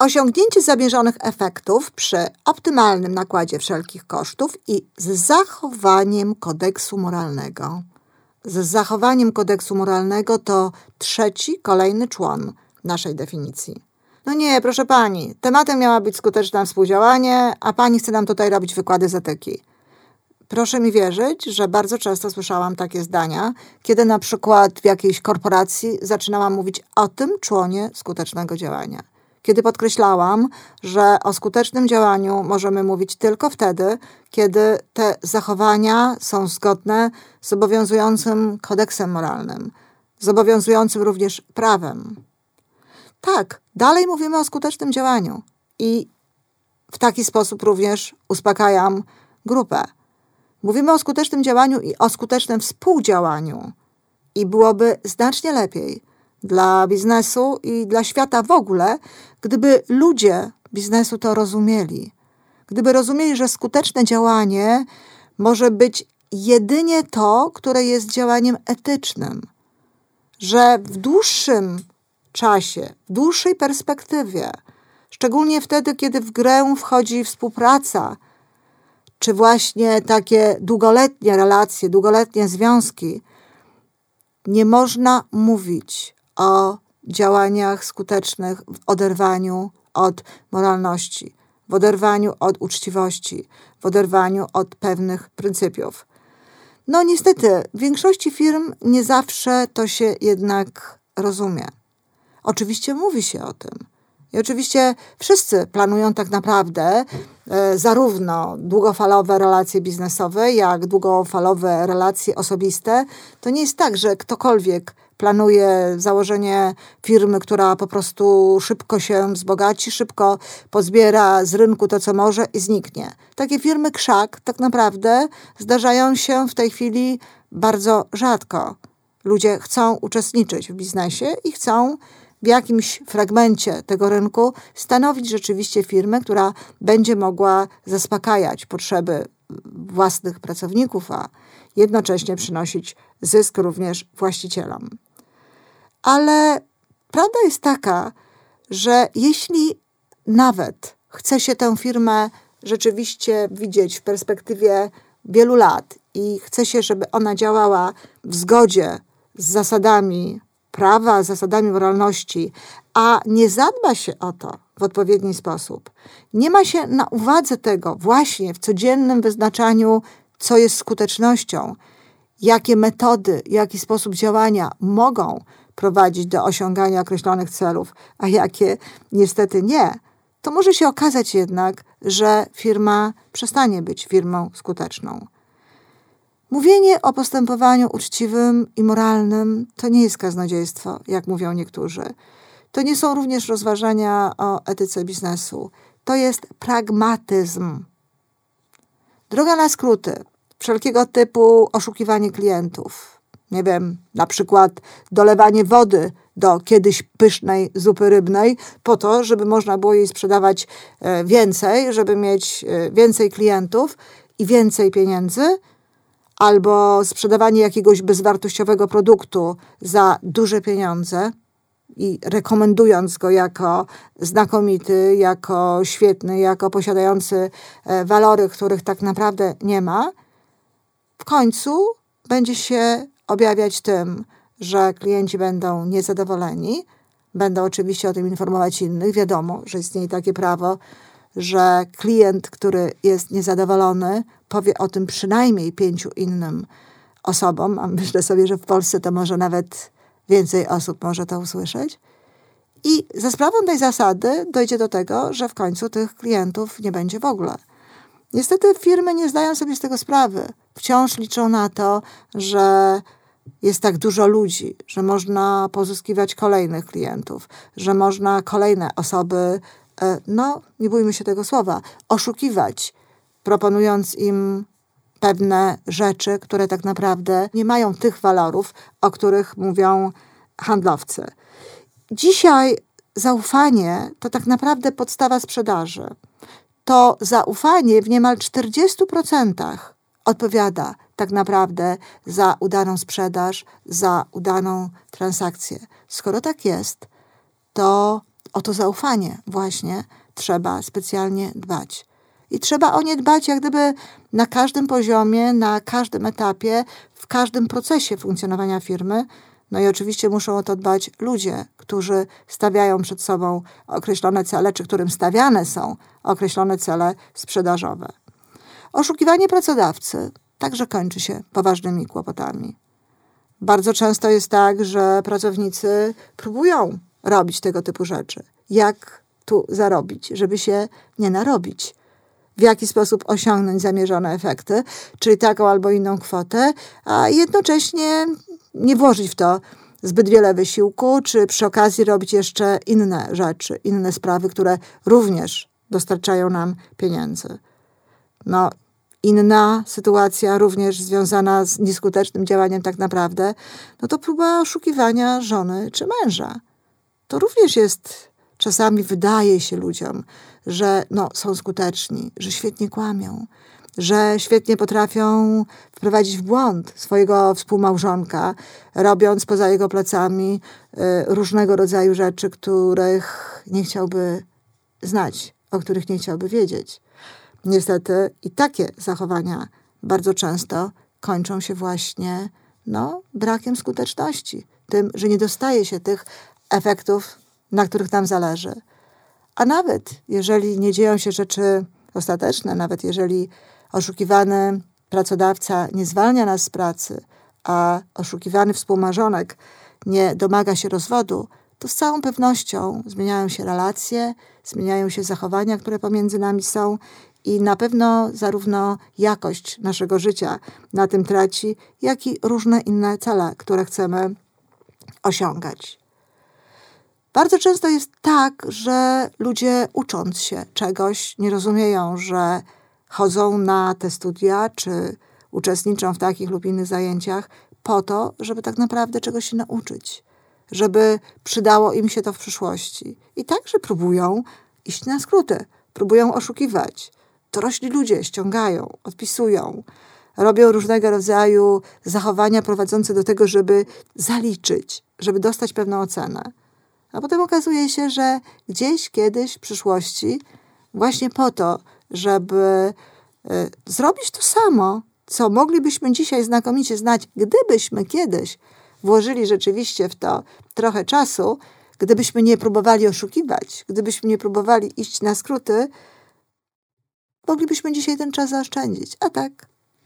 osiągnięcie zamierzonych efektów przy optymalnym nakładzie wszelkich kosztów i z zachowaniem kodeksu moralnego. Z zachowaniem kodeksu moralnego to trzeci, kolejny człon naszej definicji. No nie, proszę pani, tematem miała być skuteczne współdziałanie, a pani chce nam tutaj robić wykłady z etyki. Proszę mi wierzyć, że bardzo często słyszałam takie zdania, kiedy na przykład w jakiejś korporacji zaczynałam mówić o tym członie skutecznego działania. Kiedy podkreślałam, że o skutecznym działaniu możemy mówić tylko wtedy, kiedy te zachowania są zgodne z obowiązującym kodeksem moralnym, z obowiązującym również prawem. Tak, dalej mówimy o skutecznym działaniu i w taki sposób również uspokajam grupę. Mówimy o skutecznym działaniu i o skutecznym współdziałaniu. I byłoby znacznie lepiej dla biznesu i dla świata w ogóle, gdyby ludzie biznesu to rozumieli. Gdyby rozumieli, że skuteczne działanie może być jedynie to, które jest działaniem etycznym. Że w dłuższym czasie, w dłuższej perspektywie, szczególnie wtedy, kiedy w grę wchodzi współpraca, czy właśnie takie długoletnie relacje, długoletnie związki, nie można mówić o działaniach skutecznych w oderwaniu od moralności, w oderwaniu od uczciwości, w oderwaniu od pewnych pryncypiów. No niestety, w większości firm nie zawsze to się jednak rozumie. Oczywiście mówi się o tym. I oczywiście wszyscy planują tak naprawdę e, zarówno długofalowe relacje biznesowe, jak długofalowe relacje osobiste. To nie jest tak, że ktokolwiek planuje założenie firmy, która po prostu szybko się wzbogaci, szybko pozbiera z rynku to, co może i zniknie. Takie firmy krzak tak naprawdę zdarzają się w tej chwili bardzo rzadko. Ludzie chcą uczestniczyć w biznesie i chcą w jakimś fragmencie tego rynku stanowić rzeczywiście firmę, która będzie mogła zaspokajać potrzeby własnych pracowników, a jednocześnie przynosić zysk również właścicielom. Ale prawda jest taka, że jeśli nawet chce się tę firmę rzeczywiście widzieć w perspektywie wielu lat i chce się, żeby ona działała w zgodzie z zasadami prawa, zasadami moralności, a nie zadba się o to w odpowiedni sposób, nie ma się na uwadze tego właśnie w codziennym wyznaczaniu, co jest skutecznością, jakie metody, jaki sposób działania mogą prowadzić do osiągania określonych celów, a jakie niestety nie, to może się okazać jednak, że firma przestanie być firmą skuteczną. Mówienie o postępowaniu uczciwym i moralnym to nie jest kaznodziejstwo, jak mówią niektórzy. To nie są również rozważania o etyce biznesu. To jest pragmatyzm. Droga na skróty, wszelkiego typu oszukiwanie klientów. Nie wiem, na przykład dolewanie wody do kiedyś pysznej zupy rybnej, po to, żeby można było jej sprzedawać e, więcej, żeby mieć e, więcej klientów i więcej pieniędzy albo sprzedawanie jakiegoś bezwartościowego produktu za duże pieniądze i rekomendując go jako znakomity, jako świetny, jako posiadający e, walory, których tak naprawdę nie ma, w końcu będzie się objawiać tym, że klienci będą niezadowoleni, będą oczywiście o tym informować innych. Wiadomo, że istnieje takie prawo, że klient, który jest niezadowolony, powie o tym przynajmniej pięciu innym osobom, a myślę sobie, że w Polsce to może nawet więcej osób może to usłyszeć. I za sprawą tej zasady dojdzie do tego, że w końcu tych klientów nie będzie w ogóle. Niestety firmy nie zdają sobie z tego sprawy. Wciąż liczą na to, że jest tak dużo ludzi, że można pozyskiwać kolejnych klientów, że można kolejne osoby E, no, nie bójmy się tego słowa, oszukiwać, proponując im pewne rzeczy, które tak naprawdę nie mają tych walorów, o których mówią handlowcy. Dzisiaj zaufanie to tak naprawdę podstawa sprzedaży. To zaufanie w niemal 40% odpowiada tak naprawdę za udaną sprzedaż, za udaną transakcję. Skoro tak jest, to o to zaufanie właśnie trzeba specjalnie dbać. I trzeba o nie dbać jak gdyby na każdym poziomie, na każdym etapie, w każdym procesie funkcjonowania firmy. No i oczywiście muszą o to dbać ludzie, którzy stawiają przed sobą określone cele, czy którym stawiane są określone cele sprzedażowe. Oszukiwanie pracodawcy także kończy się poważnymi kłopotami. Bardzo często jest tak, że pracownicy próbują robić tego typu rzeczy. Jak tu zarobić, żeby się nie narobić? W jaki sposób osiągnąć zamierzone efekty, czyli taką albo inną kwotę, a jednocześnie nie włożyć w to zbyt wiele wysiłku, czy przy okazji robić jeszcze inne rzeczy, inne sprawy, które również dostarczają nam pieniędzy. No, inna sytuacja, również związana z nieskutecznym działaniem, tak naprawdę, no to próba oszukiwania żony czy męża. To również jest, czasami wydaje się ludziom, że no, są skuteczni, że świetnie kłamią, że świetnie potrafią wprowadzić w błąd swojego współmałżonka, robiąc poza jego plecami y, różnego rodzaju rzeczy, których nie chciałby znać, o których nie chciałby wiedzieć. Niestety i takie zachowania bardzo często kończą się właśnie no, brakiem skuteczności, tym, że nie dostaje się tych efektów, na których nam zależy. A nawet jeżeli nie dzieją się rzeczy ostateczne, nawet jeżeli oszukiwany pracodawca nie zwalnia nas z pracy, a oszukiwany współmarzonek nie domaga się rozwodu, to z całą pewnością zmieniają się relacje, zmieniają się zachowania, które pomiędzy nami są i na pewno zarówno jakość naszego życia na tym traci, jak i różne inne cele, które chcemy osiągać. Bardzo często jest tak, że ludzie ucząc się czegoś nie rozumieją, że chodzą na te studia czy uczestniczą w takich lub innych zajęciach po to, żeby tak naprawdę czegoś się nauczyć, żeby przydało im się to w przyszłości. I także próbują iść na skróty, próbują oszukiwać. Dorośli ludzie ściągają, odpisują, robią różnego rodzaju zachowania prowadzące do tego, żeby zaliczyć, żeby dostać pewną ocenę. A potem okazuje się, że gdzieś kiedyś w przyszłości, właśnie po to, żeby y, zrobić to samo, co moglibyśmy dzisiaj znakomicie znać, gdybyśmy kiedyś włożyli rzeczywiście w to trochę czasu, gdybyśmy nie próbowali oszukiwać, gdybyśmy nie próbowali iść na skróty, moglibyśmy dzisiaj ten czas zaoszczędzić. A tak,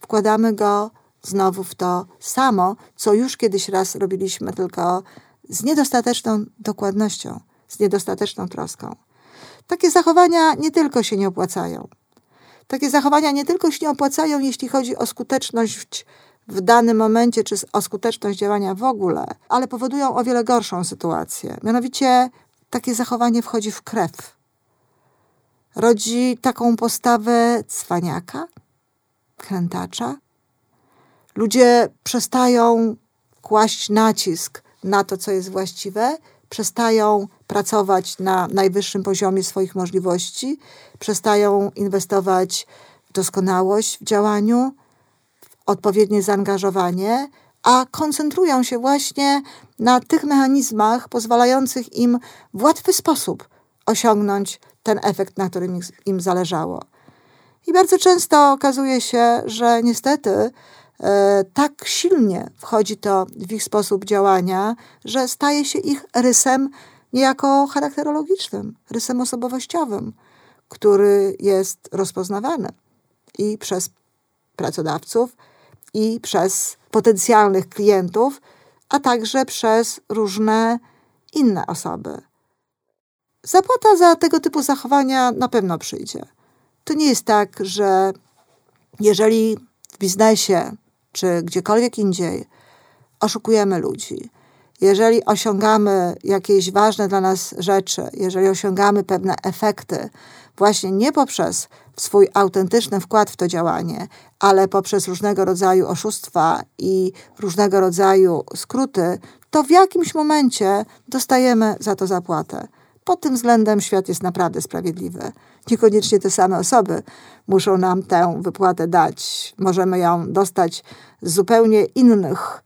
wkładamy go znowu w to samo, co już kiedyś raz robiliśmy, tylko z niedostateczną dokładnością, z niedostateczną troską. Takie zachowania nie tylko się nie opłacają. Takie zachowania nie tylko się nie opłacają, jeśli chodzi o skuteczność w danym momencie, czy o skuteczność działania w ogóle, ale powodują o wiele gorszą sytuację. Mianowicie takie zachowanie wchodzi w krew. Rodzi taką postawę cwaniaka, krętacza. Ludzie przestają kłaść nacisk na to, co jest właściwe, przestają pracować na najwyższym poziomie swoich możliwości, przestają inwestować w doskonałość w działaniu, w odpowiednie zaangażowanie, a koncentrują się właśnie na tych mechanizmach pozwalających im w łatwy sposób osiągnąć ten efekt, na którym im zależało. I bardzo często okazuje się, że niestety E, tak silnie wchodzi to w ich sposób działania, że staje się ich rysem niejako charakterologicznym, rysem osobowościowym, który jest rozpoznawany i przez pracodawców, i przez potencjalnych klientów, a także przez różne inne osoby. Zapłata za tego typu zachowania na pewno przyjdzie. To nie jest tak, że jeżeli w biznesie czy gdziekolwiek indziej oszukujemy ludzi, jeżeli osiągamy jakieś ważne dla nas rzeczy, jeżeli osiągamy pewne efekty, właśnie nie poprzez swój autentyczny wkład w to działanie, ale poprzez różnego rodzaju oszustwa i różnego rodzaju skróty, to w jakimś momencie dostajemy za to zapłatę. Pod tym względem świat jest naprawdę sprawiedliwy. Niekoniecznie te same osoby muszą nam tę wypłatę dać. Możemy ją dostać z zupełnie innych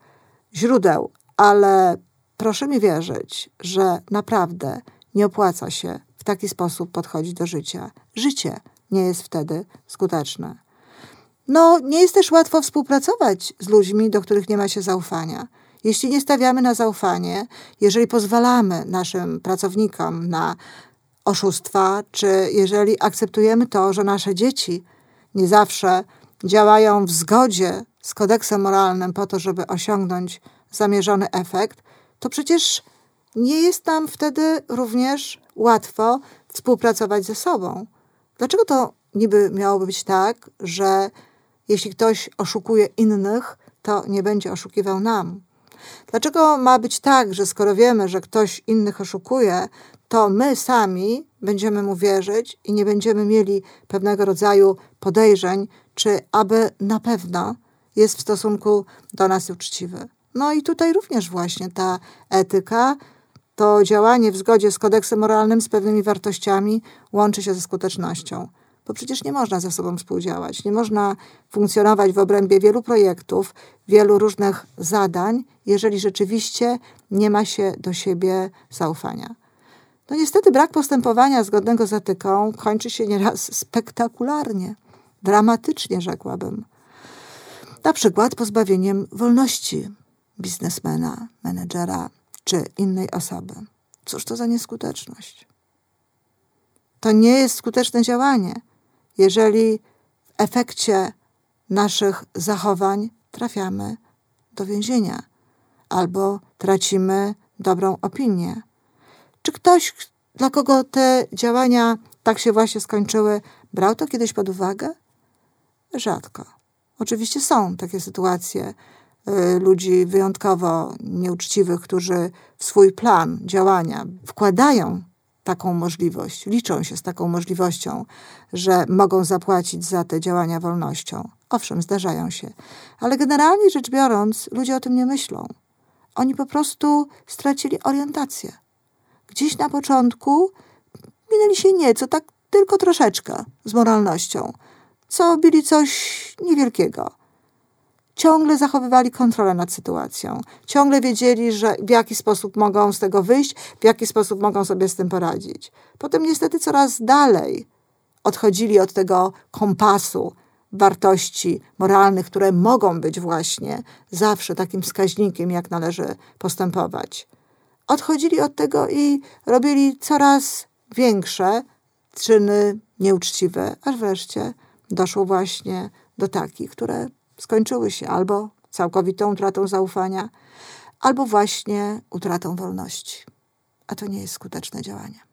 źródeł, ale proszę mi wierzyć, że naprawdę Nie opłaca się w taki sposób podchodzić do życia. Życie nie jest wtedy skuteczne. No, nie jest też łatwo współpracować z ludźmi, do których nie ma się zaufania. Jeśli nie stawiamy na zaufanie, jeżeli pozwalamy naszym pracownikom na oszustwa, czy jeżeli akceptujemy to, że nasze dzieci nie zawsze działają w zgodzie z kodeksem moralnym po to, żeby osiągnąć zamierzony efekt, to przecież nie jest nam wtedy również łatwo współpracować ze sobą. Dlaczego to niby miałoby być tak, że jeśli ktoś oszukuje innych, to nie będzie oszukiwał nam? Dlaczego ma być tak, że skoro wiemy, że ktoś innych oszukuje, to my sami będziemy mu wierzyć i nie będziemy mieli pewnego rodzaju podejrzeń, czy aby na pewno jest w stosunku do nas uczciwy. No i tutaj również właśnie ta etyka, to działanie w zgodzie z kodeksem moralnym, z pewnymi wartościami łączy się ze skutecznością. Bo przecież nie można ze sobą współdziałać, nie można funkcjonować w obrębie wielu projektów, wielu różnych zadań, jeżeli rzeczywiście nie ma się do siebie zaufania. No niestety brak postępowania zgodnego z etyką kończy się nieraz spektakularnie, dramatycznie rzekłabym. Na przykład pozbawieniem wolności biznesmena, menedżera czy innej osoby. Cóż to za nieskuteczność? To nie jest skuteczne działanie, jeżeli w efekcie naszych zachowań trafiamy do więzienia albo tracimy dobrą opinię. Czy ktoś, dla kogo te działania tak się właśnie skończyły, brał to kiedyś pod uwagę? Rzadko. Oczywiście są takie sytuacje y, ludzi wyjątkowo nieuczciwych, którzy w swój plan działania wkładają taką możliwość, liczą się z taką możliwością, że mogą zapłacić za te działania wolnością. Owszem, zdarzają się, ale generalnie rzecz biorąc, ludzie o tym nie myślą. Oni po prostu stracili orientację. Gdzieś na początku minęli się nieco, tak tylko troszeczkę z moralnością, co byli coś niewielkiego. Ciągle zachowywali kontrolę nad sytuacją, ciągle wiedzieli, że w jaki sposób mogą z tego wyjść, w jaki sposób mogą sobie z tym poradzić. Potem niestety coraz dalej odchodzili od tego kompasu wartości moralnych, które mogą być właśnie zawsze takim wskaźnikiem, jak należy postępować. Odchodzili od tego i robili coraz większe czyny nieuczciwe, aż wreszcie doszło właśnie do takich, które skończyły się albo całkowitą utratą zaufania, albo właśnie utratą wolności. A to nie jest skuteczne działanie.